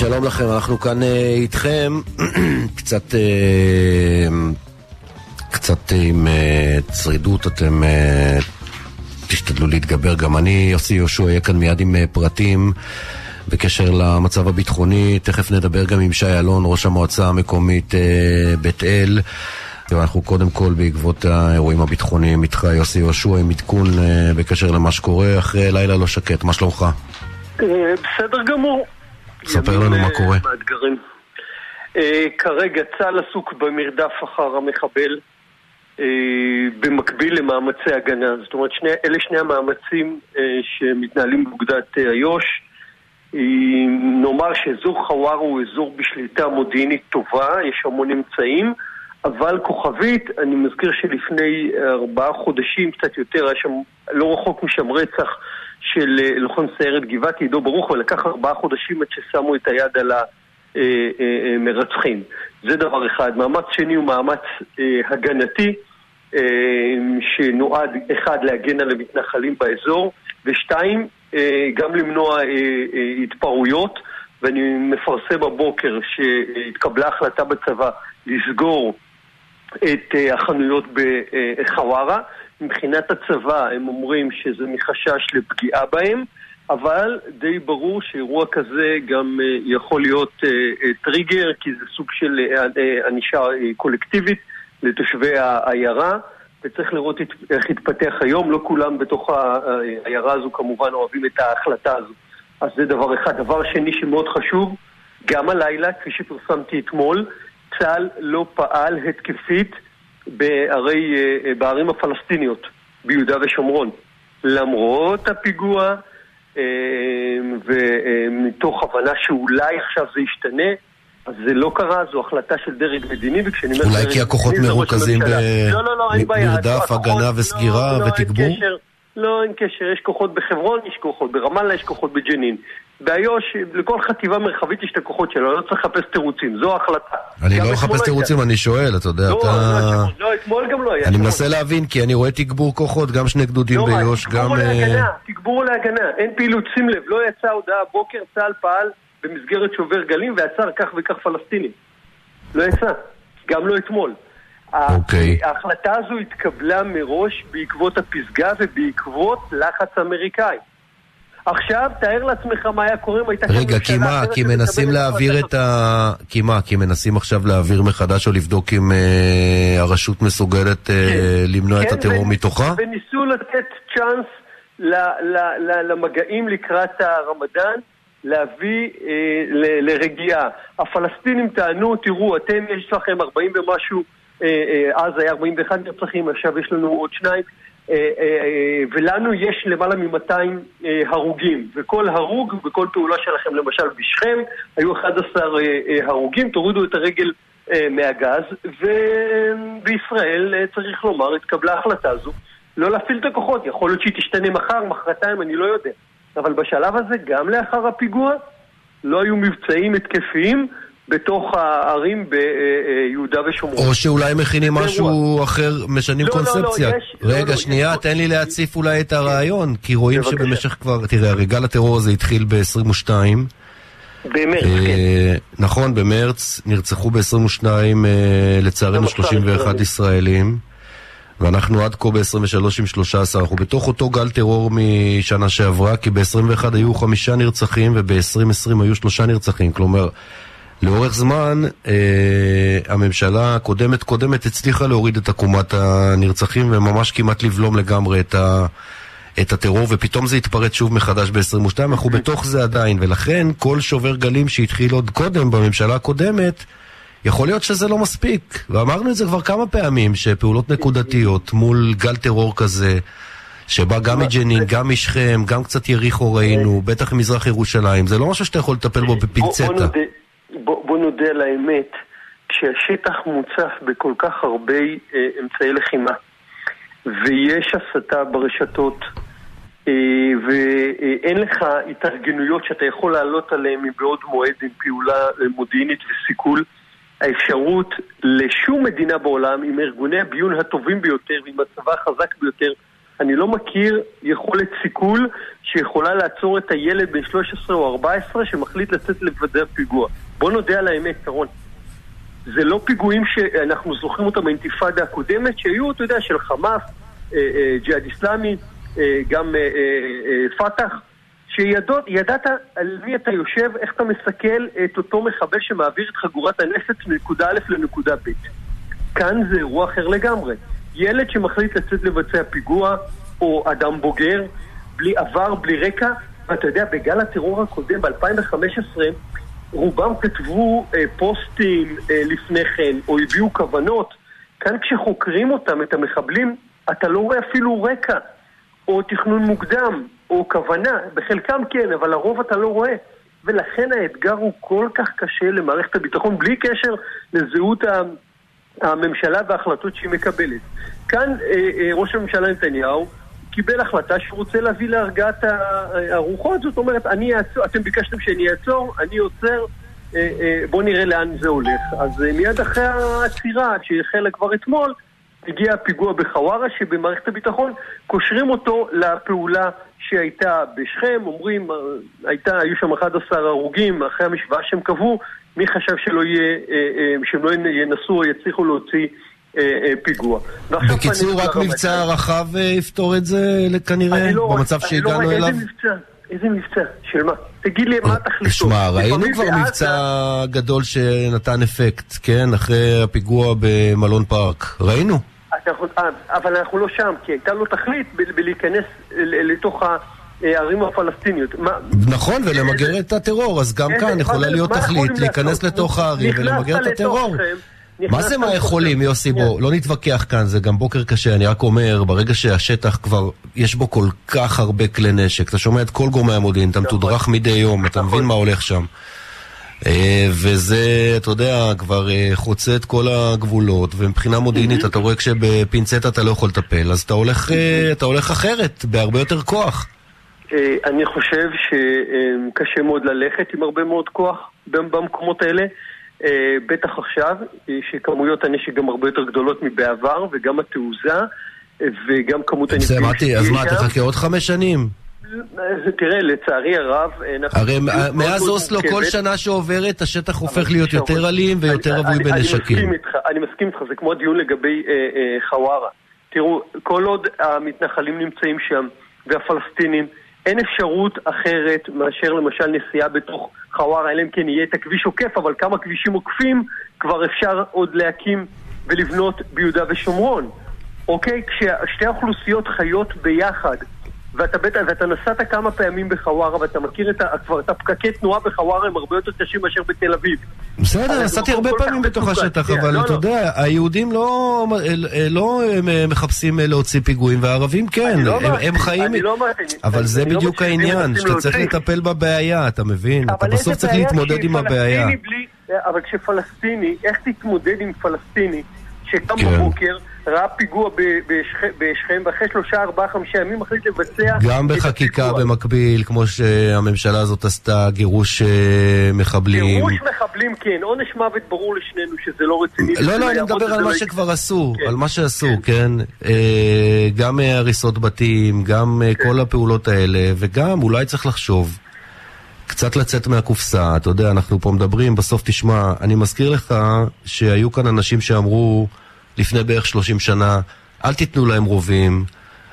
שלום לכם, אנחנו כאן אה, איתכם, קצת, אה, קצת עם אה, צרידות, אתם תשתדלו להתגבר, גם אני, יוסי יהושע, אהיה כאן מיד עם פרטים בקשר למצב הביטחוני, תכף נדבר גם עם שי אלון, ראש המועצה המקומית בית אל. אנחנו קודם כל בעקבות האירועים הביטחוניים איתך, יוסי יהושע, עם עדכון בקשר למה שקורה אחרי לילה לא שקט, מה שלומך? בסדר גמור. ספר לנו מה קורה. מאתגרים. אה, כרגע צה"ל עסוק במרדף אחר המחבל אה, במקביל למאמצי הגנה. זאת אומרת, שני, אלה שני המאמצים אה, שמתנהלים באוגדת אה, איו"ש. אה, נאמר שאזור חווארה הוא אזור בשליטה מודיעינית טובה, יש המון אמצעים, אבל כוכבית, אני מזכיר שלפני ארבעה חודשים, קצת יותר, היה שם, לא רחוק משם רצח של אה, לוחם סיירת גבעתי, עידו ברוך, ולקח ארבעה חודשים עד ששמו את היד על המרצחים. זה דבר אחד. מאמץ שני הוא מאמץ אה, הגנתי, אה, שנועד, אחד, להגן על המתנחלים באזור, ושתיים, גם למנוע התפרעויות. ואני מפרסם בבוקר שהתקבלה החלטה בצבא לסגור את החנויות בחווארה. מבחינת הצבא הם אומרים שזה מחשש לפגיעה בהם, אבל די ברור שאירוע כזה גם יכול להיות טריגר, כי זה סוג של ענישה קולקטיבית לתושבי העיירה, וצריך לראות איך יתפתח היום. לא כולם בתוך העיירה הזו כמובן אוהבים את ההחלטה הזו. אז זה דבר אחד. דבר שני שמאוד חשוב, גם הלילה, כפי שפרסמתי אתמול, צה"ל לא פעל התקפית בערי, בערים הפלסטיניות ביהודה ושומרון. למרות הפיגוע, ומתוך הבנה שאולי עכשיו זה ישתנה, אז זה לא קרה, זו החלטה של דרג מדיני, וכשאני אומר... אולי כי הכוחות מרוכזים במרדף, הגנה וסגירה ותגבור? לא, אין קשר, יש כוחות בחברון, יש כוחות ברמאללה, יש כוחות בג'נין. באיו"ש, לכל חטיבה מרחבית יש את הכוחות שלה, לא צריך לחפש תירוצים, זו ההחלטה. אני לא מחפש תירוצים, אני שואל, אתה יודע, לא, אתה... לא, אתמול גם לא היה. אני מנסה להבין, כי אני רואה תגבור כוחות, גם שני גדודים באיו"ש, גם... תגבור להגנה, תגבור להגנה, אין פעילות, שים לב, לא יצאה הודעה הבוקר, צה"ל פעל במסגרת שובר גלים ועצר כך וכך פלסטינים. לא יצא, גם לא אתמול. אוקיי. ההחלטה הזו התקבלה מראש בעקבות הפסגה ובעקבות לחץ אמריקאי. עכשיו, תאר לעצמך מה היה קורה אם הייתה... רגע, כי מה? כי מנסים להעביר את ה... כי מה? כי מנסים עכשיו להעביר מחדש או לבדוק אם אה, הרשות מסוגלת אה, כן. למנוע את כן, הטרור ו- מתוכה? וניסו לתת צ'אנס ל- ל- ל- למגעים לקראת הרמדאן. להביא אה, ל- לרגיעה. הפלסטינים טענו, תראו, אתם יש לכם 40 ומשהו, אז היה 41 נרצחים, עכשיו יש לנו עוד שניים, אה, אה, אה, ולנו יש למעלה מ-200 אה, הרוגים, וכל הרוג וכל פעולה שלכם, למשל בשכם, היו 11 אה, אה, הרוגים, תורידו את הרגל אה, מהגז, ובישראל, אה, צריך לומר, התקבלה ההחלטה הזו לא להפעיל את הכוחות, יכול להיות שהיא תשתנה מחר, מחרתיים, אני לא יודע. אבל בשלב הזה, גם לאחר הפיגוע, לא היו מבצעים התקפיים בתוך הערים ביהודה ושומרון. או שאולי מכינים משהו. אחר, משנים לא, לא, לא, קונספציה. יש- לא, רגע, לא, שנייה, יש- תן לי להציף אולי את הרעיון, כי רואים בבקשה. שבמשך כבר, תראה, הרי גל הטרור הזה התחיל ב-22. במרץ, כן. אה, נכון, במרץ נרצחו ב-22, לצערנו, גם 31 ישראלים. ישראלים. ואנחנו עד כה ב-23 עם 13. אנחנו בתוך אותו גל טרור משנה שעברה, כי ב-21 היו חמישה נרצחים וב-2020 היו שלושה נרצחים. כלומר, לאורך זמן אה, הממשלה הקודמת קודמת הצליחה להוריד את עקומת הנרצחים וממש כמעט לבלום לגמרי את, ה, את הטרור, ופתאום זה התפרץ שוב מחדש ב-22. אנחנו בתוך זה עדיין, ולכן כל שובר גלים שהתחיל עוד קודם בממשלה הקודמת, יכול להיות שזה לא מספיק, ואמרנו את זה כבר כמה פעמים, שפעולות נקודתיות מול גל טרור כזה, שבא גם מג'נין, גם משכם, גם קצת יריחו ראינו, בטח מזרח ירושלים, זה לא משהו שאתה יכול לטפל בו בוא, בפינצטה. בוא, בוא נודה על האמת, כשהשטח מוצף בכל כך הרבה אה, אמצעי לחימה, ויש הסתה ברשתות, אה, ואין לך התארגנויות שאתה יכול לעלות עליהן מבעוד מועד עם פעולה אה, מודיעינית וסיכול, האפשרות לשום מדינה בעולם עם ארגוני הביון הטובים ביותר ועם הצבא החזק ביותר אני לא מכיר יכולת סיכול שיכולה לעצור את הילד בן 13 או 14 שמחליט לצאת לבצע פיגוע. בוא נודה על האמת, קרון. זה לא פיגועים שאנחנו זוכרים אותם באינתיפאדה הקודמת, שהיו, אתה יודע, של חמאס, אה, אה, ג'יהאד איסלאמי, אה, גם פת"ח, שידעת על מי אתה יושב, איך אתה מסכל את אותו מחבל שמעביר את חגורת הנפץ מנקודה א' לנקודה ב'. כאן זה אירוע אחר לגמרי. ילד שמחליט לצאת לבצע פיגוע, או אדם בוגר, בלי עבר, בלי רקע, ואתה יודע, בגל הטרור הקודם, ב-2015, רובם כתבו אה, פוסטים אה, לפני כן, או הביעו כוונות. כאן כשחוקרים אותם, את המחבלים, אתה לא רואה אפילו רקע, או תכנון מוקדם, או כוונה. בחלקם כן, אבל לרוב אתה לא רואה. ולכן האתגר הוא כל כך קשה למערכת הביטחון, בלי קשר לזהות הממשלה וההחלטות שהיא מקבלת. כאן אה, אה, ראש הממשלה נתניהו קיבל החלטה שהוא רוצה להביא להרגעת הרוחות, זאת אומרת, אני אעצור, אתם ביקשתם שאני אעצור, אני עוצר, אה, אה, בואו נראה לאן זה הולך. אז אה, מיד אחרי העצירה, שהחלה כבר אתמול, הגיע הפיגוע בחווארה, שבמערכת הביטחון קושרים אותו לפעולה שהייתה בשכם, אומרים, הייתה, היו שם 11 הרוגים אחרי המשוואה שהם קבעו, מי חשב שלא יהיה, שהם לא ינסו או יצליחו להוציא פיגוע. בקיצור, רק מבצע רחב אה, יפתור את זה כנראה, לא במצב שהגענו אליו? איזה מבצע? של מה? תגיד לי מה תכליתו. שמע, ראינו כבר מבצע גדול שנתן אפקט, כן? אחרי הפיגוע במלון פארק. ראינו. אבל אנחנו לא שם, כי הייתה לו תכלית בלהיכנס לתוך הערים הפלסטיניות. נכון, ולמגר את הטרור, אז גם כאן יכולה להיות תכלית להיכנס לתוך הערים ולמגר את הטרור. מה זה מה יכולים, יוסי? בוא, לא נתווכח כאן, זה גם בוקר קשה, אני רק אומר, ברגע שהשטח כבר, יש בו כל כך הרבה כלי נשק, אתה שומע את כל גורמי המודיעין, אתה נכון. מתודרך מדי יום, אתה מבין נכון. מה הולך שם. אה, וזה, אתה יודע, כבר אה, חוצה את כל הגבולות, ומבחינה מודיעינית אתה רואה כשבפינצטה אתה לא יכול לטפל, אז אתה הולך, אה, אתה הולך אחרת, בהרבה יותר כוח. אני חושב שקשה מאוד ללכת עם הרבה מאוד כוח במקומות האלה. אה, בטח עכשיו, אה, שכמויות הנשק גם הרבה יותר גדולות מבעבר, וגם התעוזה, אה, וגם כמות הנפגעים שתהיה אז מה, תחכה עוד חמש שנים? תראה, לצערי הרב... הרי מאז אוסלו כל שנה שעוברת השטח הופך להיות יותר אלים ויותר רווי בנשקים. אני מסכים איתך, זה כמו הדיון לגבי חווארה. תראו, כל עוד המתנחלים נמצאים שם, והפלסטינים, אין אפשרות אחרת מאשר למשל נסיעה בתוך חווארה, אלא אם כן יהיה את הכביש עוקף, אבל כמה כבישים עוקפים כבר אפשר עוד להקים ולבנות ביהודה ושומרון. אוקיי? כששתי האוכלוסיות חיות ביחד, ואתה בטח, ואתה נסעת כמה פעמים בחווארה, ואתה מכיר את, כבר את הפקקי תנועה בחווארה הם הרבה יותר קשים מאשר בתל אביב. בסדר, נסעתי הרבה פעמים בתוך השטח, אבל לא, אתה לא. יודע, היהודים לא, לא מחפשים להוציא פיגועים, והערבים כן, הם חיים... אבל זה בדיוק העניין, שאתה צריך לטפל בבעיה, אתה מבין? אתה בסוף צריך להתמודד עם הבעיה. אבל כשפלסטיני, איך תתמודד עם פלסטיני שקם כן. בבוקר ראה פיגוע בשכם, ואחרי שלושה, ארבעה, חמישה ימים מחליט לבצע... גם בחקיקה במקביל, כמו שהממשלה הזאת עשתה, גירוש אה, מחבלים. גירוש מחבלים, כן. עונש מוות ברור לשנינו שזה לא רציני. לא, לא, אני מדבר על מה שכבר עשו, כן. על מה שעשו, כן? אה, גם אה, הריסות בתים, גם כן. כל הפעולות האלה, וגם אולי צריך לחשוב. קצת לצאת מהקופסה, אתה יודע, אנחנו פה מדברים, בסוף תשמע, אני מזכיר לך שהיו כאן אנשים שאמרו, לפני בערך 30 שנה, אל תיתנו להם רובים,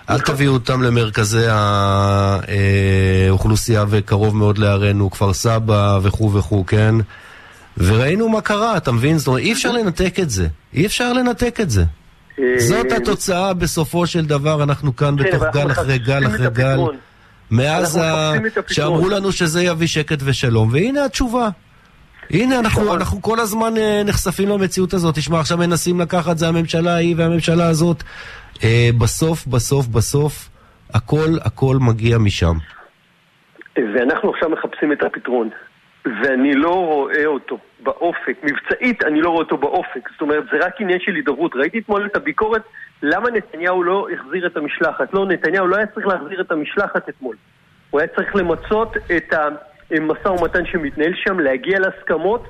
אל תביאו אותם למרכזי האוכלוסייה וקרוב מאוד לערינו, כפר סבא וכו' וכו', כן? וראינו מה קרה, אתה מבין? זאת אומרת, אי אפשר לנתק את זה. אי אפשר לנתק את זה. זאת התוצאה בסופו של דבר, אנחנו כאן כן, בתוך גל אחרי גל אחרי גל. מאז שאמרו לנו שזה יביא שקט ושלום, והנה התשובה. הנה, אנחנו, אנחנו כל הזמן אה, נחשפים למציאות הזאת. תשמע, עכשיו מנסים לקחת, זה הממשלה ההיא והממשלה הזאת. אה, בסוף, בסוף, בסוף, הכל, הכל מגיע משם. ואנחנו עכשיו מחפשים את הפתרון. ואני לא רואה אותו באופק. מבצעית, אני לא רואה אותו באופק. זאת אומרת, זה רק עניין של הידברות. ראיתי אתמול את הביקורת, למה נתניהו לא החזיר את המשלחת. לא, נתניהו לא היה צריך להחזיר את המשלחת אתמול. הוא היה צריך למצות את ה... משא ומתן שמתנהל שם, להגיע להסכמות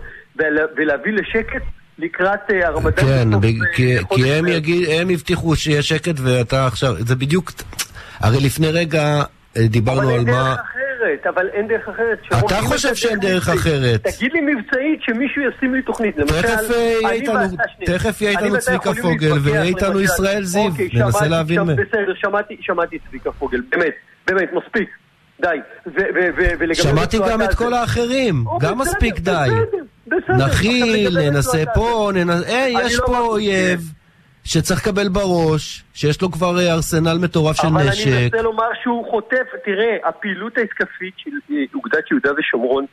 ולהביא לשקט לקראת אה, הרמדאן. כן, אה, כי, כי הם. יגיד, הם הבטיחו שיהיה שקט ואתה עכשיו, זה בדיוק, הרי לפני רגע אה, דיברנו על מה... אחרת, אבל אין דרך אחרת. אתה חושב שאין דרך אחרת. תגיד לי מבצעית שמישהו ישים לי תוכנית. למשל, תכף יהיה איתנו, צביקה פוגל ויהיה איתנו. ישראל זיו, ננסה להבין מהם. בסדר, שמעתי, צביקה פוגל, באמת, באמת, מספיק. די. שמעתי גם את כל האחרים, אוקיי, גם מספיק די. נכיל, ננסה פה. אה, אני יש לא פה אויב שצריך לקבל בראש, שיש לו כבר אה, ארסנל מטורף של אבל אני נשק. מנסה לומר שהוא חוטף, תראה, הפעילות ההתקפית של אה, אוגדת יהודה ושומרון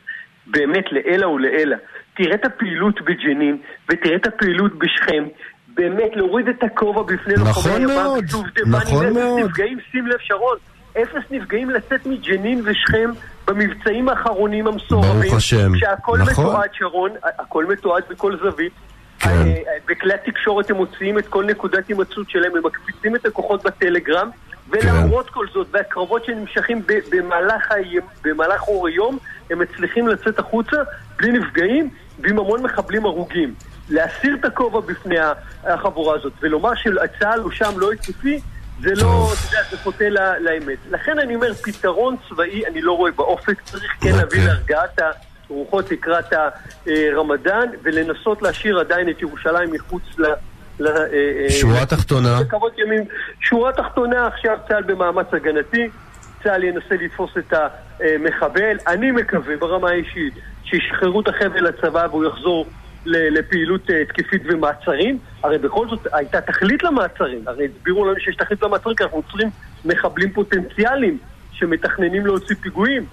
באמת לעילא ולעילא. תראה את הפעילות בג'נין, ותראה את הפעילות בשכם. באמת להוריד את הכובע בפני נכון לוחמי ימ"מ, נכון מאוד. נפגעים, שים לב שרון, אפס נפגעים לצאת מג'נין ושכם במבצעים האחרונים המסורבים. ברוך השם, שהכל נכון. מתועד שרון, הכל מתועד בכל זווית. כן. אה, בכלי התקשורת הם מוציאים את כל נקודת הימצאות שלהם, הם מקפיצים את הכוחות בטלגרם, ולמרות כל זאת, והקרבות שנמשכים במהלך, היום, במהלך אור היום, הם מצליחים לצאת החוצה בלי נפגעים ועם המון מחבלים הרוגים. להסיר את הכובע בפני החבורה הזאת, ולומר שצה"ל הוא שם לא התקפי, זה לא. אתה יודע, זה חוטא לאמת. לכן אני אומר, פתרון צבאי אני לא רואה באופק, צריך כן אוקיי. להביא להרגעת ה... רוחות לקראת הרמדאן, ולנסות להשאיר עדיין את ירושלים מחוץ ל... אה, אה, שורה תחתונה. שורה תחתונה, עכשיו צה"ל במאמץ הגנתי, צה"ל ינסה לתפוס את המחבל. אני מקווה ברמה האישית שישחררו את החבל לצבא והוא יחזור לפעילות אה, תקפית ומעצרים. הרי בכל זאת הייתה תכלית למעצרים. הרי הסבירו לנו שיש תכלית למעצרים כי אנחנו עוצרים מחבלים פוטנציאליים שמתכננים להוציא פיגועים.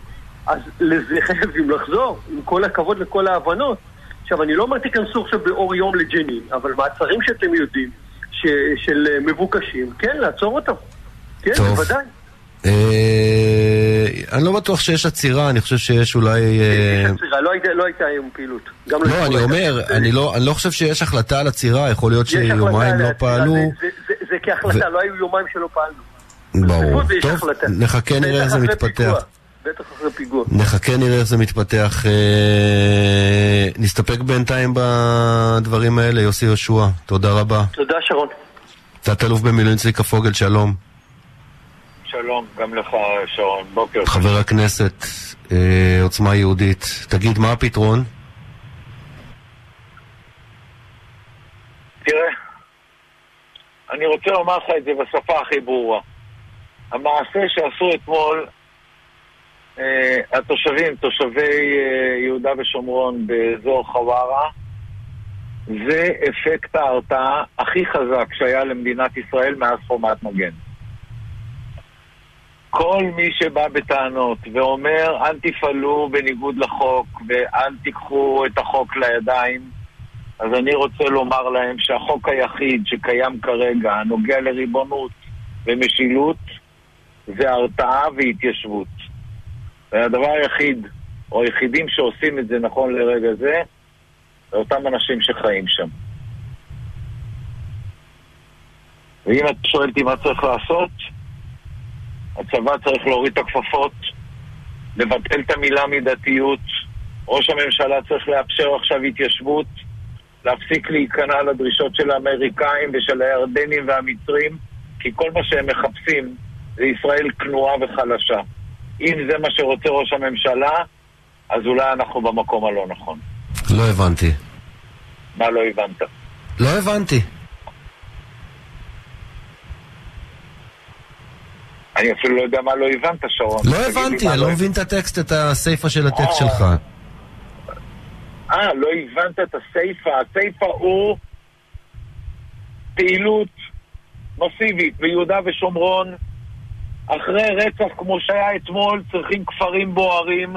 אז לזה חייבים לחזור, עם כל הכבוד לכל ההבנות. עכשיו, אני לא אומר תיכנסו עכשיו באור יום לג'נין, אבל מעצרים שאתם יודעים, ש, של אה, מבוקשים, כן, לעצור אותם. כן, טוב. בוודאי. אני לא בטוח שיש עצירה, אני חושב שיש אולי... אה, יש עצירה, לא הייתה- לא היום פעילות. לא, אתמול אני. אומר, אני לא אני לא חושב שיש החלטה על עצירה, יכול להיות שיומיים לא פעלו. זה- זה- זה- זה כהחלטה, לא היו יומיים שלא פעלנו. ברור. טוב. נחכה נראה איך זה מתפתח. בטח אחרי פיגוע. נחכה נראה איך זה מתפתח. אה, נסתפק בינתיים בדברים האלה, יוסי יהושע, תודה רבה. תודה, שרון. תת-אלוף במילואים צביקה פוגל, שלום. שלום, גם לך, שרון. בוקר. חבר הכנסת, אה, עוצמה יהודית, תגיד, מה הפתרון? תראה, אני רוצה לומר לך את זה בשפה הכי ברורה. המעשה שעשו אתמול אה, התושבים, תושבי אה, יהודה ושומרון באזור חווארה, זה אפקט ההרתעה הכי חזק שהיה למדינת ישראל מאז חומת מגן. כל מי שבא בטענות ואומר אל תפעלו בניגוד לחוק ואל תיקחו את החוק לידיים, אז אני רוצה לומר להם שהחוק היחיד שקיים כרגע, הנוגע לריבונות ומשילות, זה הרתעה והתיישבות. והדבר היחיד, או היחידים שעושים את זה נכון לרגע זה, זה אותם אנשים שחיים שם. ואם את שואלת מה צריך לעשות, הצבא צריך להוריד את הכפפות, לבטל את המילה מידתיות, ראש הממשלה צריך לאפשר עכשיו התיישבות, להפסיק להיכנע לדרישות של האמריקאים ושל הירדנים והמצרים, כי כל מה שהם מחפשים זה ישראל כנועה וחלשה. אם זה מה שרוצה ראש הממשלה, אז אולי אנחנו במקום הלא נכון. לא הבנתי. מה לא הבנת? לא הבנתי. אני אפילו לא יודע מה לא הבנת, שרון. לא הבנתי, אני לא מבין את הטקסט, את הסיפה של הטקסט. שלך. אה, לא הבנת את הסיפה. הסיפה הוא פעילות מסיבית ביהודה ושומרון. אחרי רצח כמו שהיה אתמול, צריכים כפרים בוערים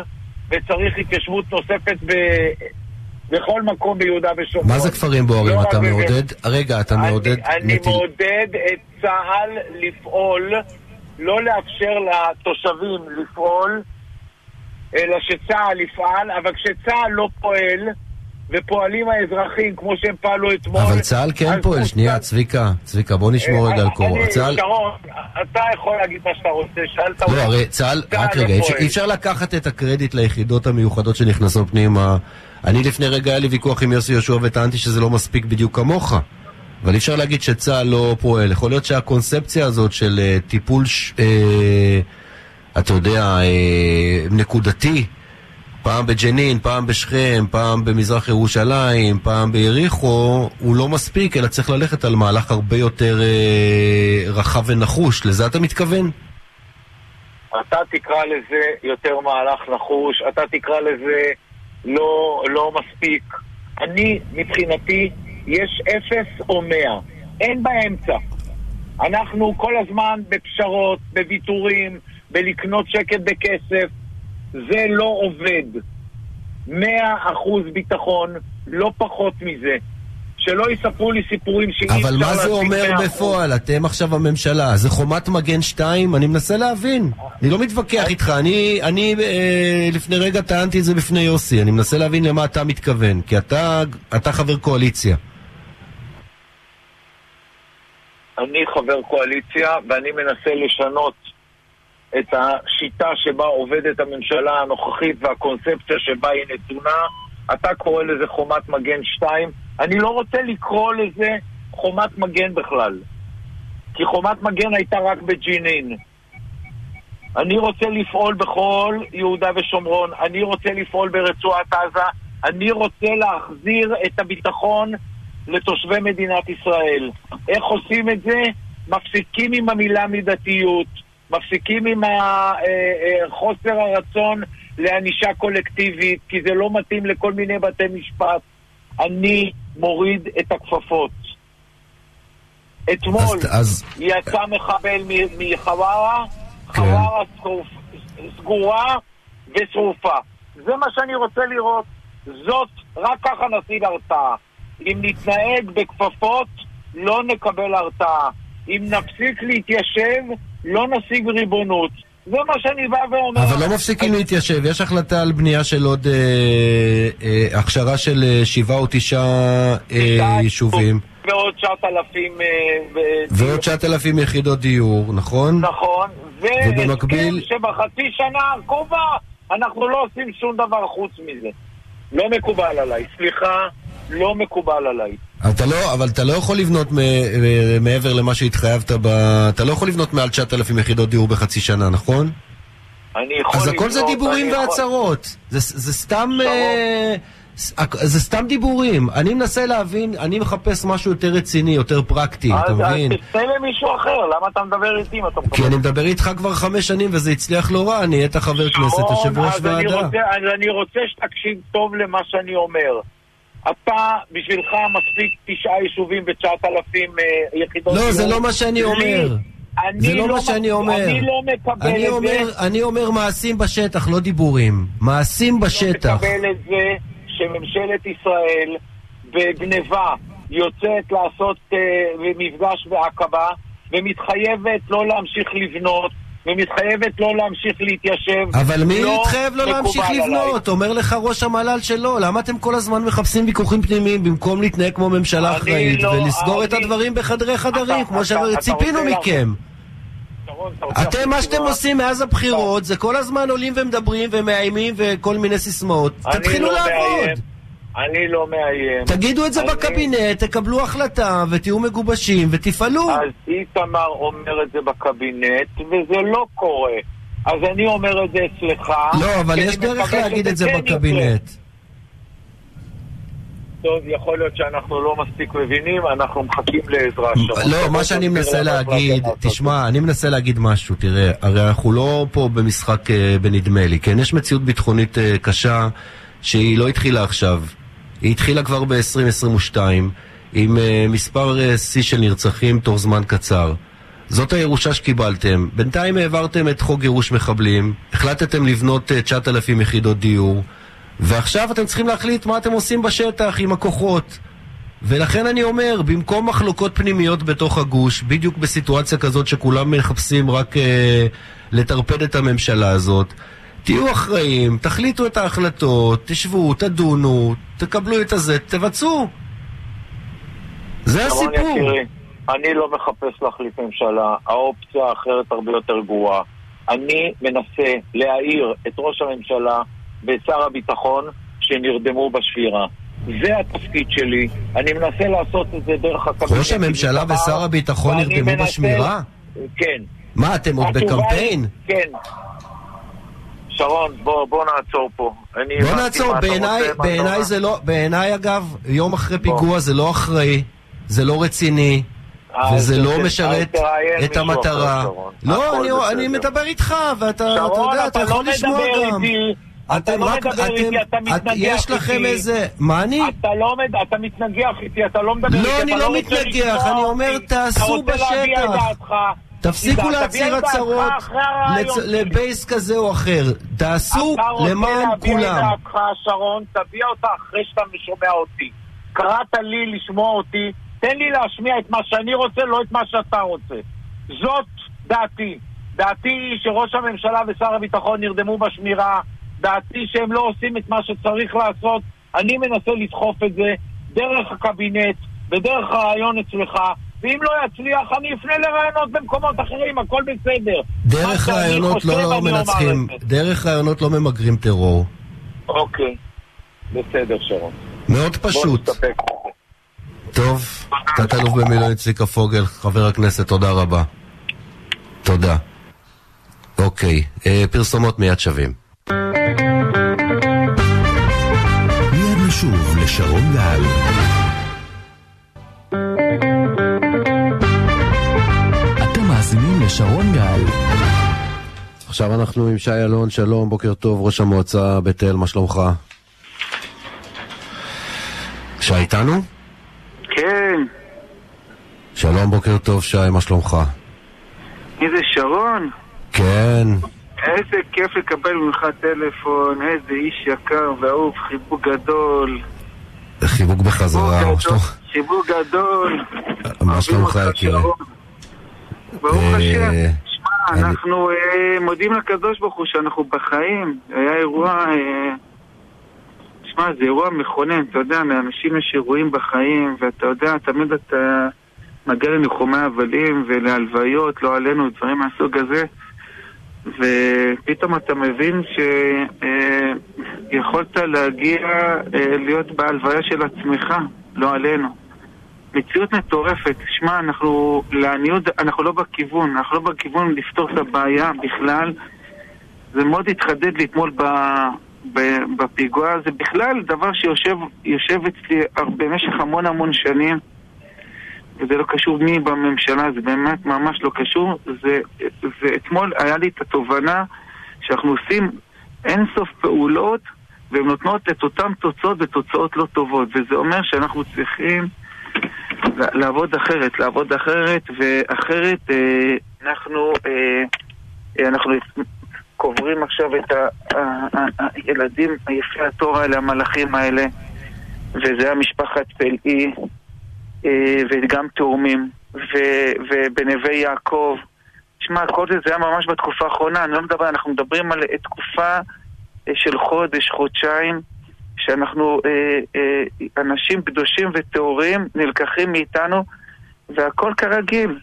וצריך התיישבות נוספת ב... בכל מקום ביהודה ושומרון. מה זה כפרים בוערים? לא אתה. מעודד... רגע, אתה אני- מעודד... אני נטיל- מעודד את צה"ל לפעול, לא לאפשר לתושבים לפעול, אלא שצה"ל יפעל, אבל כשצה"ל לא פועל, ופועלים האזרחים כמו שהם פעלו אתמול... אבל צה"ל כן פועל, שנייה, צה"ל- צביקה, צביקה, בוא נשמור רגע על קור. אני- צה"ל... שרון, אתה יכול להגיד מה שאתה רוצה, שאלת... לא, הרי צה"ל, צה"ל רק לא רגע, אי. אי אפשר לקחת את הקרדיט ליחידות המיוחדות שנכנסות פנימה. אני לפני רגע היה לי ויכוח עם יוסי יהושע וטענתי שזה לא מספיק בדיוק כמוך. אבל אי אפשר להגיד שצה"ל לא פועל. יכול להיות שהקונספציה הזאת של uh, טיפול, ש... uh, אתה יודע, uh, נקודתי, פעם בג'נין, פעם בשכם, פעם במזרח ירושלים, פעם ביריחו, הוא לא מספיק, אלא צריך ללכת על מהלך הרבה יותר uh, רחב ונחוש. לזה אתה מתכוון? אתה תקרא לזה יותר מהלך נחוש, אתה תקרא לזה לא, לא מספיק. אני, מבחינתי, יש אפס או מאה. אין באמצע. אנחנו כל הזמן בפשרות, בוויתורים, בלקנות שקט בכסף. זה לא עובד. מאה אחוז ביטחון, לא פחות מזה. שלא יספרו לי סיפורים שאי אפשר אבל מה זה אומר בפועל? אתם עכשיו הממשלה. זה חומת מגן 2? אני מנסה להבין. אני לא מתווכח איתך. אני, אני אה, לפני רגע טענתי את זה בפני יוסי. אני מנסה להבין למה אתה מתכוון. כי אתה, אתה חבר קואליציה. אני חבר קואליציה ואני מנסה לשנות את השיטה שבה עובדת הממשלה הנוכחית והקונספציה שבה היא נתונה. אתה קורא לזה חומת מגן 2. אני לא רוצה לקרוא לזה חומת מגן בכלל. כי חומת מגן הייתה רק בג'נין. אני רוצה לפעול בכל יהודה ושומרון, אני רוצה לפעול ברצועת עזה, אני רוצה להחזיר את הביטחון לתושבי מדינת ישראל. איך עושים את זה? מפסיקים עם המילה מידתיות, מפסיקים עם אה, אה, חוסר הרצון לענישה קולקטיבית, כי זה לא מתאים לכל מיני בתי משפט. אני מוריד את הכפפות. אתמול אז, אז... יצא מחבל מחווארה, כן. חווארה סגורה ושרופה. זה מה שאני רוצה לראות. זאת, רק ככה נשיג הרתעה. אם נתנהג בכפפות, לא נקבל הרתעה. אם נפסיק להתיישב, לא נשיג ריבונות. זה מה שאני בא ואומר. אבל לא מפסיקים אני... להתיישב, יש החלטה על בנייה של עוד אה, אה, הכשרה של אה, שבעה או תשעה אה, יישובים. ועוד 9,000... אה, ועוד 9,000 יחידות דיור, נכון? נכון, ובמקביל... שבחצי שנה הקרובה אנחנו לא עושים שום דבר חוץ מזה. לא מקובל עליי, סליחה, לא מקובל עליי. אתה לא, אבל אתה לא יכול לבנות מעבר למה שהתחייבת ב... אתה לא יכול לבנות מעל 9,000 יחידות דיור בחצי שנה, נכון? אני יכול אז הכל זה דיבורים והצהרות. זה, זה סתם... אה, זה סתם דיבורים. אני מנסה להבין, אני מחפש משהו יותר רציני, יותר פרקטי, אתה מבין? אז תפנה למישהו אחר, למה אתה מדבר איתי אם אתה מקבל? כי אני מדבר איתך כבר חמש שנים וזה הצליח לא רע, אני נהיית חבר כנסת, יושב ראש ועדה. אז אני רוצה שתקשיב טוב למה שאני אומר. אתה, בשבילך מספיק תשעה יישובים ותשעת אלפים אה, יחידות... לא, זה לא מה שאני אומר. זה לא, לא מה שאני אומר. אני לא מקבל אני את אומר, זה. אני אומר מעשים בשטח, לא דיבורים. מעשים בשטח. אני לא מקבל את זה שממשלת ישראל בגניבה יוצאת לעשות uh, מפגש בעקבה ומתחייבת לא להמשיך לבנות ומתחייבת לא להמשיך להתיישב. אבל מי לא התחייב לא להמשיך לבנות? אומר לך ראש המל"ל שלא. למה אתם כל הזמן מחפשים ויכוחים פנימיים במקום להתנהג כמו ממשלה אחראית לא, ולסגור אני... את הדברים בחדרי חדרים, אתה, כמו שציפינו מכם? אתם, מה שאתם עושים מאז הבחירות זה כל הזמן עולים ומדברים ומאיימים וכל מיני סיסמאות. תתחילו לא לעבוד. אני לא מאיים. תגידו את זה אני... בקבינט, תקבלו החלטה ותהיו מגובשים ותפעלו. אז איתמר אומר את זה בקבינט וזה לא קורה. אז אני אומר את זה אצלך. לא, אבל יש דרך להגיד את זה כן בקבינט. טוב, יכול להיות שאנחנו לא מספיק מבינים, אנחנו מחכים לעזרה שם. לא, מה שאני מנסה להגיד, תשמע, אני מנסה להגיד משהו, תראה, הרי אנחנו לא פה במשחק אה, בנדמה לי, כן? יש מציאות ביטחונית אה, קשה שהיא לא התחילה עכשיו. היא התחילה כבר ב-2022 עם uh, מספר אה, שיא של נרצחים תוך זמן קצר. זאת הירושה שקיבלתם. בינתיים העברתם את חוק גירוש מחבלים, החלטתם לבנות uh, 9,000 יחידות דיור, ועכשיו אתם צריכים להחליט מה אתם עושים בשטח עם הכוחות. ולכן אני אומר, במקום מחלוקות פנימיות בתוך הגוש, בדיוק בסיטואציה כזאת שכולם מחפשים רק uh, לטרפד את הממשלה הזאת, תהיו אחראים, תחליטו את ההחלטות, תשבו, תדונו, תקבלו את הזה, תבצעו. זה הסיפור. אני לא מחפש להחליף ממשלה, האופציה האחרת הרבה יותר גרועה. אני מנסה להעיר את ראש הממשלה ואת שר הביטחון שנרדמו בשבירה. זה התפקיד שלי, אני מנסה לעשות את זה דרך הקבינט. ראש הממשלה ושר הביטחון נרדמו בשמירה? כן. מה, אתם עוד בקמפיין? כן. שרון, בוא, בוא נעצור פה. אני בוא נעצור, אתה בעיניי, אתה אומר. זה לא, בעיניי אגב, יום אחרי פיגוע זה לא אחראי, זה לא רציני, אז וזה לא תראיין משרת את המטרה. לא, אני-. אני מדבר איתך, ואתה אתה שרון, יודע, אתה אתה יכול לא לשמוע גם. איתי, אתה לא מדבר איתי, אתה מתנגח יש לכם איתי. איזה, מה אני? אתה לא. אתה מתנגח איתי, אתה לא מדבר איתי, לא, אני אתה לא מתנגח, אני אומר. תעשו אתה רוצה להביע את בשטח. תפסיקו להצהיר הצהרות. לבייס כזה או אחר. תעשו אתה רוצה למען להביע את כולם. דעתך, שרון, תביע אותה אחרי שאתה שומע אותי. קראת לי לשמוע אותי, תן לי להשמיע את מה שאני רוצה, לא את מה שאתה רוצה. זאת דעתי. דעתי היא שראש הממשלה ושר הביטחון נרדמו בשמירה, דעתי שהם לא עושים את מה שצריך לעשות. אני מנסה לדחוף את זה דרך הקבינט ודרך הרעיון אצלך, ואם לא יצליח, אני אפנה לרעיונות במקומות אחרים, הכל בסדר. דרך רעיונות לא מנצחים. דרך רעיונות לא ממגרים טרור. אוקיי, בסדר, שרון. מאוד פשוט. טוב, תת-אלוף במילואים צביקה פוגל, חבר הכנסת, תודה רבה. תודה. אוקיי, אה, פרסומות מיד שווים. מיד נשוב לשרון גל. לשרון גל. עכשיו אנחנו עם שי אלון, שלום, בוקר טוב, ראש המועצה בית אל, מה שלומך? שי איתנו? כן, שלום, בוקר טוב, שי, מה שלומך? מי זה שרון? כן, איזה כיף לקבל ממך טלפון, איזה איש יקר ואהוב, חיבוק גדול. חיבוק בחזרה, חיבוק מה גדול, שלומך? חיבוק גדול. מה שלומך, יקירי? ברוך אה, השם. שמע, אנחנו אה, מודים לקדוש ברוך הוא שאנחנו בחיים. היה אירוע... אה, שמע, זה אירוע מכונן, אתה יודע, לאנשים יש אירועים בחיים, ואתה יודע, תמיד אתה מגיע לניחומי אבלים ולהלוויות, לא עלינו, דברים מהסוג הזה. ופתאום אתה מבין שיכולת להגיע להיות בהלוויה של עצמך, לא עלינו. מציאות מטורפת. שמע, אנחנו לעניות, אנחנו לא בכיוון, אנחנו לא בכיוון לפתור את הבעיה בכלל. זה מאוד התחדד לי אתמול בפיגוע. זה בכלל דבר שיושב יושב אצלי במשך המון המון שנים. וזה לא קשור מי בממשלה, זה באמת ממש לא קשור. זה, זה אתמול היה לי את התובנה שאנחנו עושים אין סוף פעולות והן נותנות את אותן תוצאות ותוצאות לא טובות. וזה אומר שאנחנו צריכים לעבוד אחרת, לעבוד אחרת, ואחרת אה, אנחנו, אה, אה, אנחנו קוברים עכשיו את הילדים היפי התור האלה, המלאכים האלה, וזה היה משפחת פלאי, וגם תאומים, ובנווה יעקב. שמע, כל זה, זה היה ממש בתקופה האחרונה, אני לא מדבר, אנחנו מדברים על תקופה של חודש, חודשיים, שאנחנו אה, אה, אנשים קדושים וטהורים נלקחים מאיתנו, והכל כרגיל.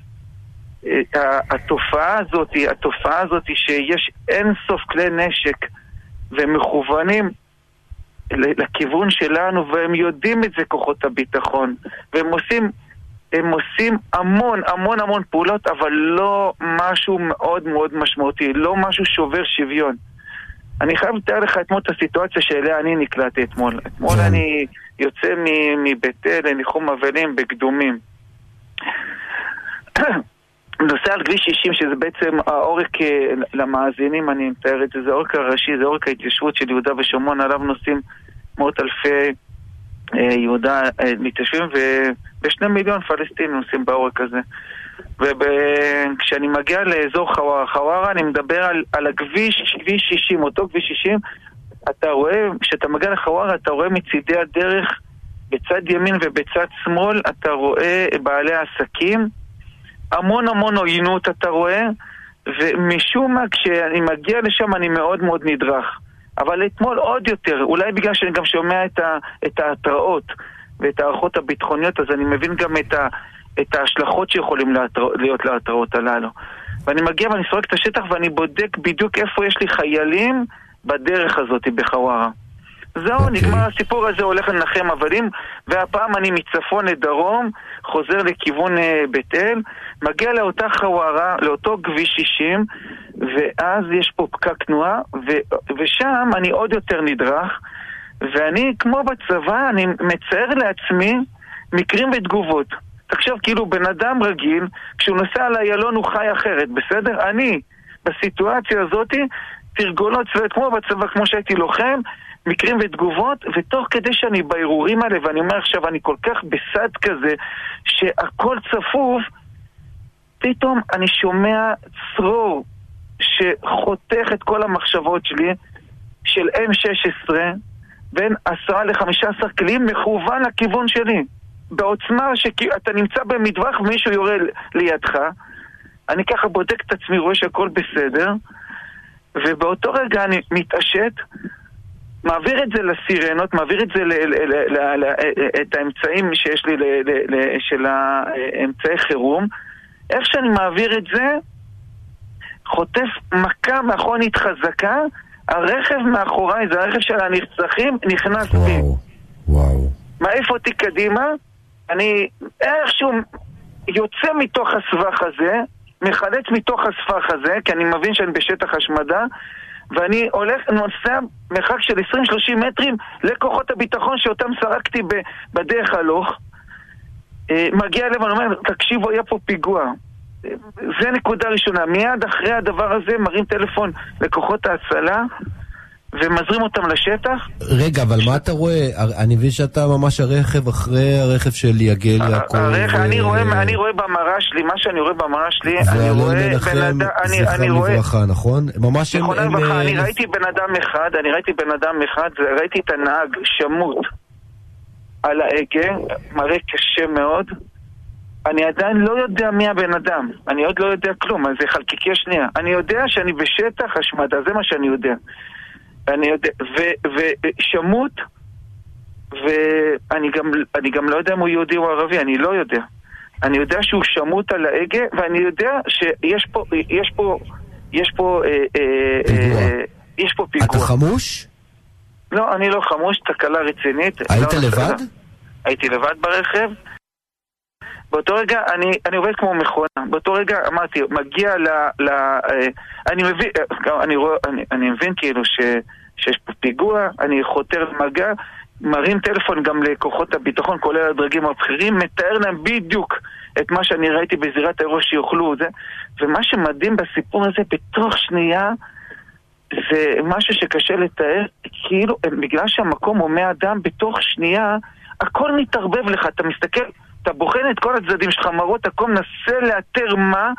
אה, התופעה הזאת, התופעה הזאת שיש אין סוף כלי נשק והם מכוונים ל- לכיוון שלנו והם יודעים את זה כוחות הביטחון והם עושים הם עושים המון המון המון פעולות אבל לא משהו מאוד מאוד משמעותי, לא משהו שובר שוויון. אני חייב לתאר לך אתמול את הסיטואציה שאליה אני נקלעתי אתמול. אתמול כן. אני יוצא מבית אל לניחום אבלים בקדומים. נוסע על כביש 60 שזה בעצם העורק אה, למאזינים, אני מתאר את זה, זה העורק הראשי, זה עורק ההתיישבות של יהודה ושומרון, עליו נוסעים מאות אלפי אה, יהודה אה, מתיישבים ובשני מיליון פלסטינים נוסעים בעורק הזה. וכשאני מגיע לאזור חווארה, חווארה אני מדבר על, על הכביש, כביש 60, אותו כביש 60, אתה רואה, כשאתה מגיע לחווארה אתה רואה מצידי הדרך בצד ימין ובצד שמאל אתה רואה בעלי עסקים המון המון עוינות אתה רואה, ומשום מה כשאני מגיע לשם אני מאוד מאוד נדרך. אבל אתמול עוד יותר, אולי בגלל שאני גם שומע את, ה, את ההתראות ואת ההערכות הביטחוניות, אז אני מבין גם את, ה, את ההשלכות שיכולים להתרא, להיות להתראות הללו. ואני מגיע ואני סורק את השטח ואני בודק בדיוק איפה יש לי חיילים בדרך הזאת בחווארה. זהו, אוקיי. נגמר הסיפור הזה, הולך לנחם עבדים, והפעם אני מצפון לדרום, חוזר לכיוון אה, בית אל, מגיע לאותה חווארה, לאותו כביש 60, ואז יש פה פקק תנועה, ו- ושם אני עוד יותר נדרך, ואני, כמו בצבא, אני מצייר לעצמי מקרים ותגובות. תחשוב, כאילו בן אדם רגיל, כשהוא נוסע על איילון הוא חי אחרת, בסדר? אני, בסיטואציה הזאתי, תרגולות צבאיות, כמו בצבא, כמו שהייתי לוחם, מקרים ותגובות, ותוך כדי שאני בערעורים האלה, ואני אומר עכשיו, אני כל כך בסד כזה, שהכל צפוף, פתאום אני שומע צרור שחותך את כל המחשבות שלי, של M16, בין עשרה לחמישה עשר כלים מכוון לכיוון שלי. בעוצמה שאתה נמצא במטווח ומישהו יורה לידך. אני ככה בודק את עצמי, רואה שהכל בסדר, ובאותו רגע אני מתעשת, מעביר את זה לסירנות, מעביר את זה, ל, ל, ל, ל, ל, את האמצעים שיש לי ל, ל, ל, של האמצעי חירום. איך שאני מעביר את זה, חוטף מכה מאחורנית חזקה, הרכב מאחוריי, זה הרכב של הנרצחים, נכנס בי. וואו, וואו. מעיף אותי קדימה, אני איכשהו יוצא מתוך הסבך הזה, מחלץ מתוך הסבך הזה, כי אני מבין שאני בשטח השמדה, ואני הולך, נוסע מרחק של 20-30 מטרים לכוחות הביטחון שאותם סרקתי בדרך הלוך. אה, מגיע אליהם, אני אומר, תקשיבו, היה פה פיגוע. אה, זה נקודה ראשונה. מיד אחרי הדבר הזה מרים טלפון לכוחות ההצלה ומזרים אותם לשטח. רגע, אבל מה אתה רואה? אני מבין שאתה ממש הרכב אחרי הרכב של יגל יעקב. אני אה, רואה, אני רואה במראה שלי, מה שאני רואה במראה שלי, אני רואה בן אדם, זכרם. לברכה, נכון? ממש הם... לברכה, אה, אני ראיתי בן אדם אחד, אני ראיתי בן אדם אחד, ראיתי את הנהג שמוט על ההגה, מראה קשה מאוד. אני עדיין לא יודע מי הבן אדם, אני עוד לא יודע כלום, אז זה חלקיקי השנייה. אני יודע שאני בשטח השמדה, זה מה שאני יודע. אני יודע, ושמוט, ואני גם, אני גם לא יודע אם הוא יהודי או ערבי, אני לא יודע. אני יודע שהוא שמוט על ההגה, ואני יודע שיש פה, יש פה, יש פה, אה, אה, פיגוע. אה, יש פה פיגוע. אתה חמוש? לא, אני לא חמוש, תקלה רצינית. היית לא, לבד? הייתי לבד ברכב. באותו רגע אני, אני עובד כמו מכונה. באותו רגע אמרתי, מגיע ל... ל אה, אני מבין, אה, אני, רואה, אני, אני מבין כאילו ש, שיש פה פיגוע, אני חותר למגע, מרים טלפון גם לכוחות הביטחון, כולל הדרגים הבכירים, מתאר להם בדיוק את מה שאני ראיתי בזירת האירוע שיאכלו זה. ומה שמדהים בסיפור הזה, בתוך שנייה, זה משהו שקשה לתאר, כאילו, בגלל שהמקום הומה אדם, בתוך שנייה, הכל מתערבב לך, אתה מסתכל, אתה בוחן את כל הצדדים שלך, מראות, הכל מנסה לאתר מה.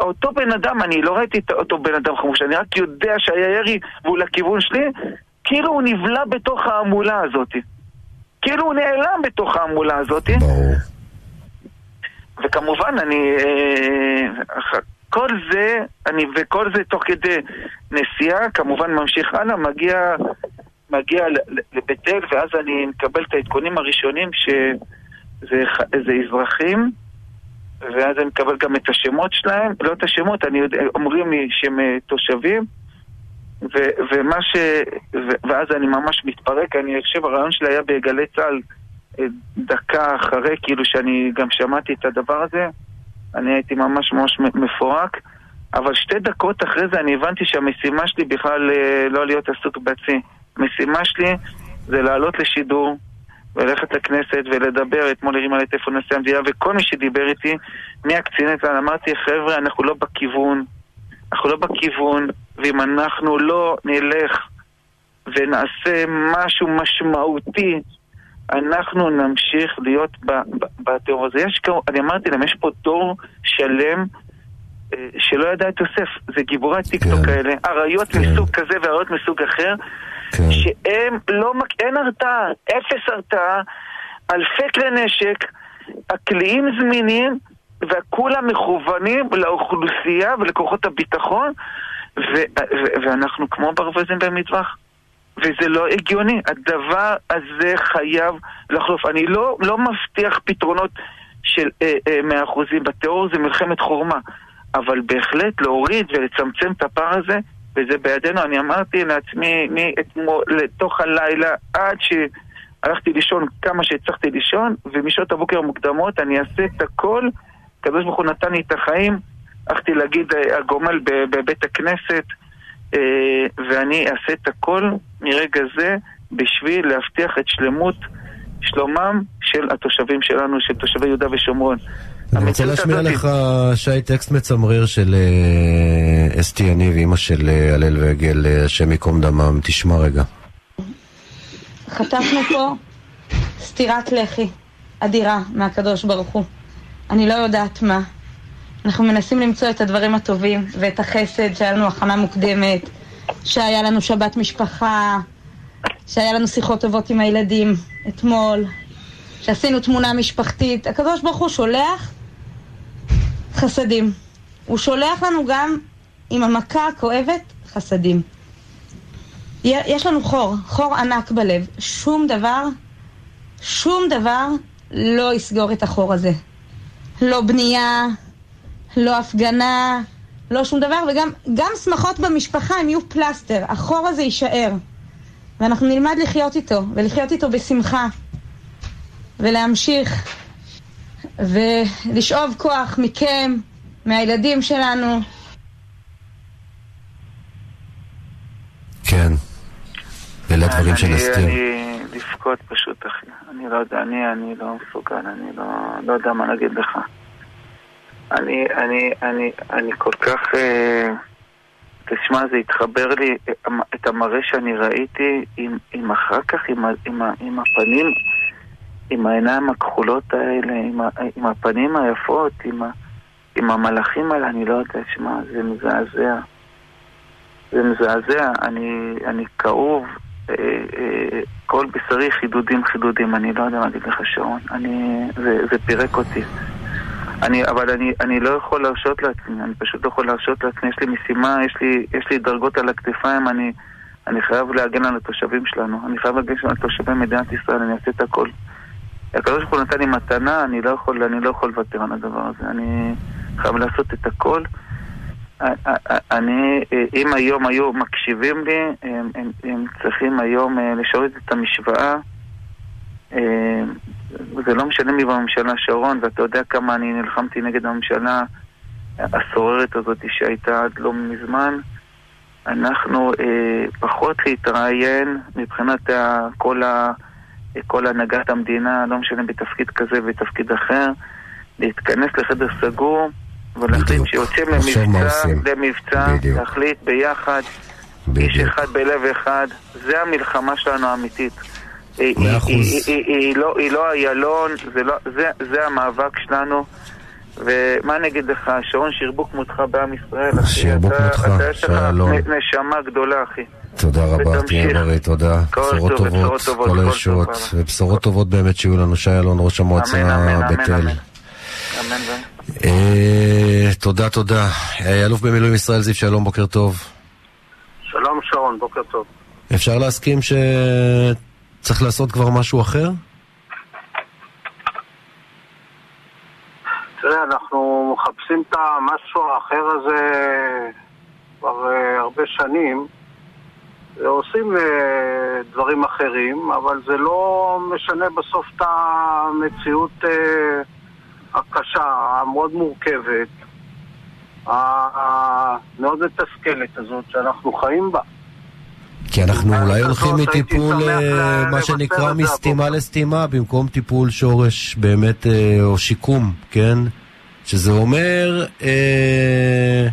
אותו בן אדם, אני לא ראיתי את אותו בן אדם חמוש, אני רק יודע שהיה ירי והוא לכיוון שלי, כאילו הוא נבלע בתוך ההמולה הזאת. כאילו הוא נעלם בתוך ההמולה הזאת. ברור. וכמובן, אני... אה, כל זה, אני, וכל זה תוך כדי נסיעה, כמובן ממשיך הלאה, מגיע, מגיע לבית אל, ואז אני מקבל את העדכונים הראשונים שזה ח- זה אזרחים, ואז אני מקבל גם את השמות שלהם, לא את השמות, אני יודע, אומרים לי שהם אה, תושבים, ו- ומה ש... ו- ואז אני ממש מתפרק, אני חושב הרעיון שלי היה בגלי צה"ל אה, דקה אחרי, כאילו שאני גם שמעתי את הדבר הזה, אני הייתי ממש ממש מפורק, אבל שתי דקות אחרי זה אני הבנתי שהמשימה שלי בכלל אה, לא להיות עסוק בעצמי. המשימה שלי זה לעלות לשידור וללכת לכנסת ולדבר, אתמול הרימה לי טלפון נשיא המדינה וכל מי שדיבר איתי, מהקציני צה"ל, אמרתי חבר'ה, אנחנו לא בכיוון, אנחנו לא בכיוון, ואם אנחנו לא נלך ונעשה משהו משמעותי, אנחנו נמשיך להיות בטרור הזה. יש, כמו- אני אמרתי להם, יש פה דור שלם אה, שלא ידע את יוסף. זה גיבורי טיקטוק כן. האלה, אריות כן. מסוג כזה ואריות מסוג אחר, כן. שהם לא, אין הרתעה, אפס הרתעה, אלפי כלי נשק, הכלים זמינים, וכולם מכוונים לאוכלוסייה ולכוחות הביטחון, ו- ו- ואנחנו כמו ברווזים במטווח. וזה לא הגיוני, הדבר הזה חייב לחלוף. אני לא, לא מבטיח פתרונות של אה, אה, 100% בטרור זה מלחמת חורמה, אבל בהחלט להוריד ולצמצם את הפער הזה וזה בידינו. אני אמרתי לעצמי מאתמול, לתוך הלילה, עד שהלכתי לישון כמה שהצלחתי לישון, ומשעות הבוקר המוקדמות אני אעשה את הכל. הקדוש ברוך הוא נתן לי את החיים, הלכתי להגיד אה, הגומל בבית הכנסת, אה, ואני אעשה את הכל מרגע זה בשביל להבטיח את שלמות, שלומם של התושבים שלנו, של תושבי יהודה ושומרון. אני רוצה להשמיע לך, שי, טקסט מצמרר של אה, אסתי יניב, אימא של אה, הלל וגל, אה, השם ייקום דמם. תשמע רגע. חטפנו פה סטירת לחי אדירה מהקדוש ברוך הוא. אני לא יודעת מה. אנחנו מנסים למצוא את הדברים הטובים ואת החסד שהיה לנו הכנה מוקדמת, שהיה לנו שבת משפחה, שהיה לנו שיחות טובות עם הילדים אתמול, שעשינו תמונה משפחתית. הקדוש ברוך הוא שולח חסדים. הוא שולח לנו גם עם המכה הכואבת חסדים. יש לנו חור, חור ענק בלב. שום דבר, שום דבר לא יסגור את החור הזה. לא בנייה, לא הפגנה, לא שום דבר, וגם גם שמחות במשפחה הם יהיו פלסטר. החור הזה יישאר. ואנחנו נלמד לחיות איתו, ולחיות איתו בשמחה, ולהמשיך, ולשאוב כוח מכם, מהילדים שלנו. כן, אלה הדברים של אסתר. אני לבכות פשוט, אחי. אני לא יודע, אני, אני לא מסוגל, אני לא, לא יודע מה להגיד לך. אני, אני, אני, אני כל כך... אה, תשמע, זה התחבר לי, את המראה שאני ראיתי, עם, עם אחר כך, עם, עם, עם הפנים, עם העיניים הכחולות האלה, עם, עם הפנים היפות, עם, עם המלאכים האלה, אני לא יודע, שמע, זה מזעזע. זה מזעזע, אני, אני כאוב, אה, אה, כל בשרי חידודים חידודים, אני לא יודע מה להגיד לך שרון, אני, זה, זה פירק אותי. אני, אבל אני, אני לא יכול להרשות לעצמי, אני פשוט לא יכול להרשות לעצמי, יש לי משימה, יש לי, יש לי דרגות על הכתפיים, אני, אני חייב להגן על התושבים שלנו, אני חייב להגן על תושבי מדינת ישראל, אני אעשה את הכל. הקדוש ברוך הוא נתן לי מתנה, אני לא יכול, אני לא יכול לוותר על הדבר הזה, אני חייב לעשות את הכל. אני, אם היום היו מקשיבים לי, הם, הם, הם צריכים היום אה, לשאול את המשוואה. אה, זה לא משנה מי בממשלה, שרון, ואתה יודע כמה אני נלחמתי נגד הממשלה הסוררת הזאת שהייתה עד לא מזמן. אנחנו אה, פחות להתראיין מבחינת כל, ה, כל הנהגת המדינה, לא משנה בתפקיד כזה ובתפקיד אחר, להתכנס לחדר סגור ולהחליט שיוצאים למבצע, למבצע, להחליט ביחד, איש אחד בלב אחד, זה המלחמה שלנו האמיתית. היא לא, לא איילון, לא, זה המאבק שלנו. ומה אני אגיד לך, שרון שירבו כמותך בעם ישראל, אחי. שירבו כמותך, שלום. אתה יש לך נשמה גדולה, אחי. תודה רבה, תהיה בריא, תודה. בשורות טובות, כל הישועות, ובשורות טובות באמת שיהיו לנו. שי אלון, ראש המועצה בית אל. אה, תודה, תודה. אה, אלוף במילואים ישראל זיו שלום, בוקר טוב. שלום שרון, בוקר טוב. אפשר להסכים שצריך לעשות כבר משהו אחר? תראה, אנחנו מחפשים את המשהו האחר הזה כבר uh, הרבה שנים. ועושים uh, דברים אחרים, אבל זה לא משנה בסוף את המציאות uh, הקשה, המאוד מורכבת, המאוד מתסכלת הזאת שאנחנו חיים בה. כי אנחנו אולי הולכים מטיפול, מה שנקרא, מסתימה לסתימה, במקום טיפול שורש באמת, אה, או שיקום, כן? שזה אומר אה,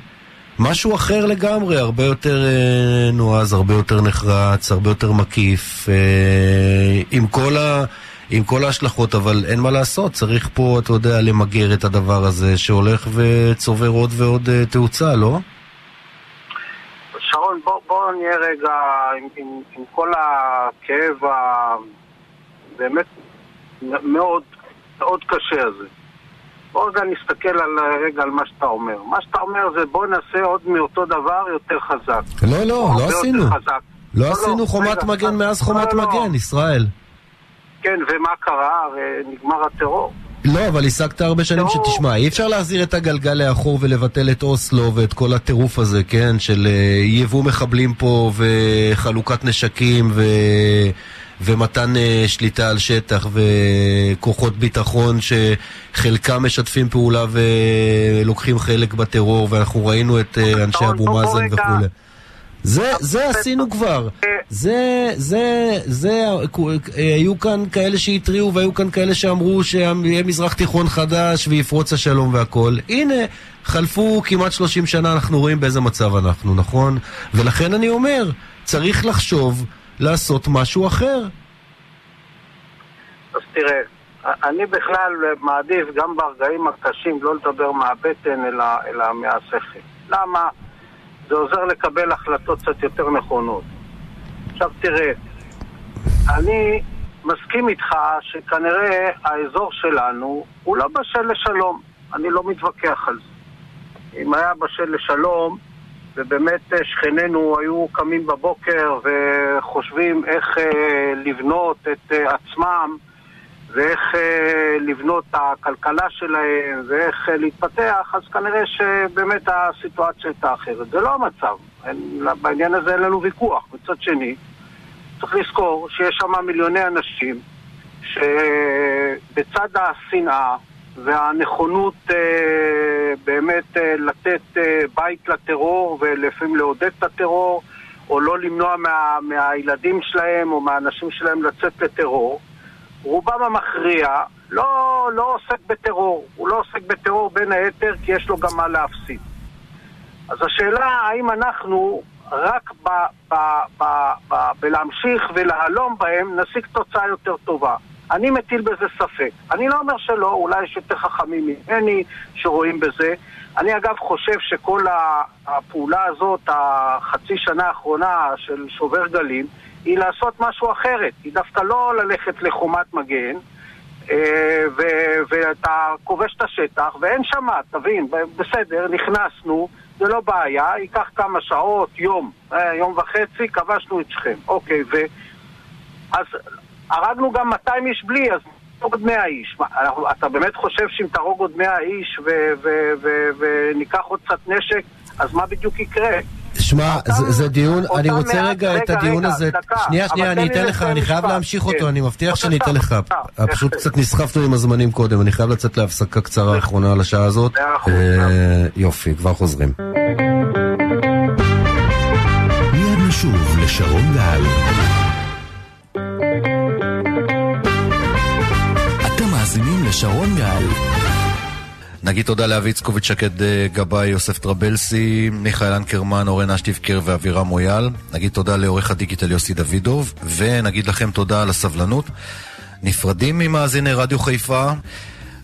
משהו אחר לגמרי, הרבה יותר אה, נועז, הרבה יותר נחרץ, הרבה יותר מקיף, אה, עם כל ה... עם כל ההשלכות, אבל אין מה לעשות, צריך פה, אתה יודע, למגר את הדבר הזה שהולך וצובר עוד ועוד uh, תאוצה, לא? שרון, בוא, בוא נהיה רגע עם, עם, עם כל הכאב הבאמת מאוד, מאוד קשה הזה. בוא רגע נסתכל על, רגע על מה שאתה אומר. מה שאתה אומר זה בוא נעשה עוד מאותו דבר יותר חזק. לא, לא, לא עשינו. לא, לא עשינו לא, חומת רגע, מגן מאז חומת לא, לא. מגן, ישראל. כן, ומה קרה? ונגמר הטרור. לא, אבל השגת הרבה שנים לא. שתשמע, אי אפשר להחזיר את הגלגל לאחור ולבטל את אוסלו ואת כל הטירוף הזה, כן? של אה, יבוא מחבלים פה וחלוקת נשקים ו... ומתן אה, שליטה על שטח וכוחות ביטחון שחלקם משתפים פעולה ולוקחים חלק בטרור ואנחנו ראינו את אה, אנשי אבו מאזן. וכולי. זה, זה עשינו כבר. זה, זה, זה, היו כאן כאלה שהתריעו והיו כאן כאלה שאמרו שיהיה מזרח תיכון חדש ויפרוץ השלום והכל. הנה, חלפו כמעט 30 שנה, אנחנו רואים באיזה מצב אנחנו, נכון? ולכן אני אומר, צריך לחשוב לעשות משהו אחר. אז תראה, אני בכלל מעדיף גם ברגעים הקשים לא לדבר מהבטן אלא, אלא מהשכל. למה? זה עוזר לקבל החלטות קצת יותר נכונות. עכשיו תראה, אני מסכים איתך שכנראה האזור שלנו הוא לא בשל לשלום. אני לא מתווכח על זה. אם היה בשל לשלום, ובאמת אה, שכנינו היו קמים בבוקר וחושבים איך אה, לבנות את אה, עצמם ואיך לבנות את הכלכלה שלהם ואיך להתפתח, אז כנראה שבאמת הסיטואציה הייתה אחרת. זה לא המצב. בעניין הזה אין לנו ויכוח. מצד שני, צריך לזכור שיש שם מיליוני אנשים שבצד השנאה והנכונות אה, באמת אה, לתת אה, בית לטרור ולפעמים לעודד את הטרור או לא למנוע מה, מהילדים שלהם או מהאנשים שלהם לצאת לטרור רובם המכריע לא, לא עוסק בטרור. הוא לא עוסק בטרור בין היתר כי יש לו גם מה להפסיד. אז השאלה האם אנחנו רק ב, ב, ב, ב, בלהמשיך ולהלום בהם נשיג תוצאה יותר טובה. אני מטיל בזה ספק. אני לא אומר שלא, אולי יש יותר חכמים ממני שרואים בזה. אני אגב חושב שכל הפעולה הזאת, החצי שנה האחרונה של שובר גלים, היא לעשות משהו אחרת. היא דווקא לא ללכת לחומת מגן, אה, ואתה כובש את השטח, ואין שם, תבין, בסדר, נכנסנו, זה לא בעיה, ייקח כמה שעות, יום, אה, יום וחצי, כבשנו את שכם. אוקיי, ו... אז הרגנו גם 200 איש בלי, אז נהרוג עוד 100 איש. מה, אנחנו- אתה באמת חושב שאם תהרוג עוד 100 איש וניקח עוד קצת נשק, אז מה בדיוק יקרה? שמע, זה, זה דיון, אני רוצה מעט- רגע את הדיון רגע, הזה, דקה, שנייה, שנייה, אני אתן לך, אני חייב. להמשיך אותו, כן. אני מבטיח שאני אתן לך, בבקשה. פשוט. קצת נסחפנו עם הזמנים קודם, אני חייב לצאת להפסקה קצרה האחרונה על השעה הזאת. אה, יופי, כבר חוזרים. מיד נשוב לשרון גל. לשרון גל. נגיד תודה לאבי איצקוביץ', שקד אה, גבאי, יוסף טרבלסי, מיכאל אנקרמן, אורן אשטיבקר ואבירם מויאל. נגיד תודה לעורך הדיגיטל יוסי דוידוב, ונגיד לכם תודה על הסבלנות. נפרדים ממאזיני רדיו חיפה,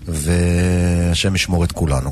והשם ישמור את כולנו.